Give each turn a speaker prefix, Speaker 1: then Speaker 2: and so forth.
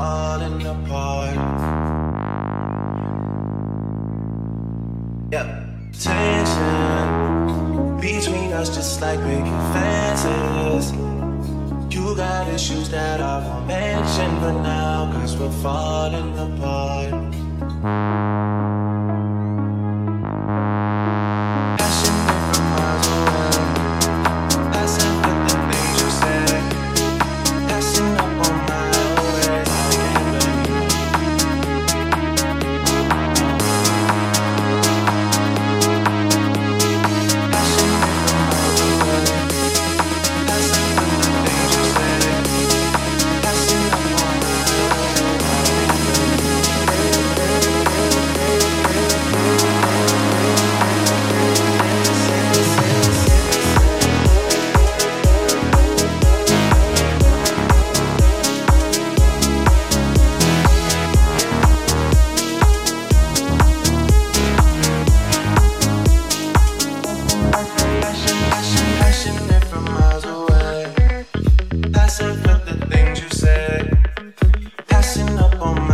Speaker 1: falling apart. Yeah, tension between us just like breaking fences. You got issues that I won't mention for now, cause we're falling apart. Passion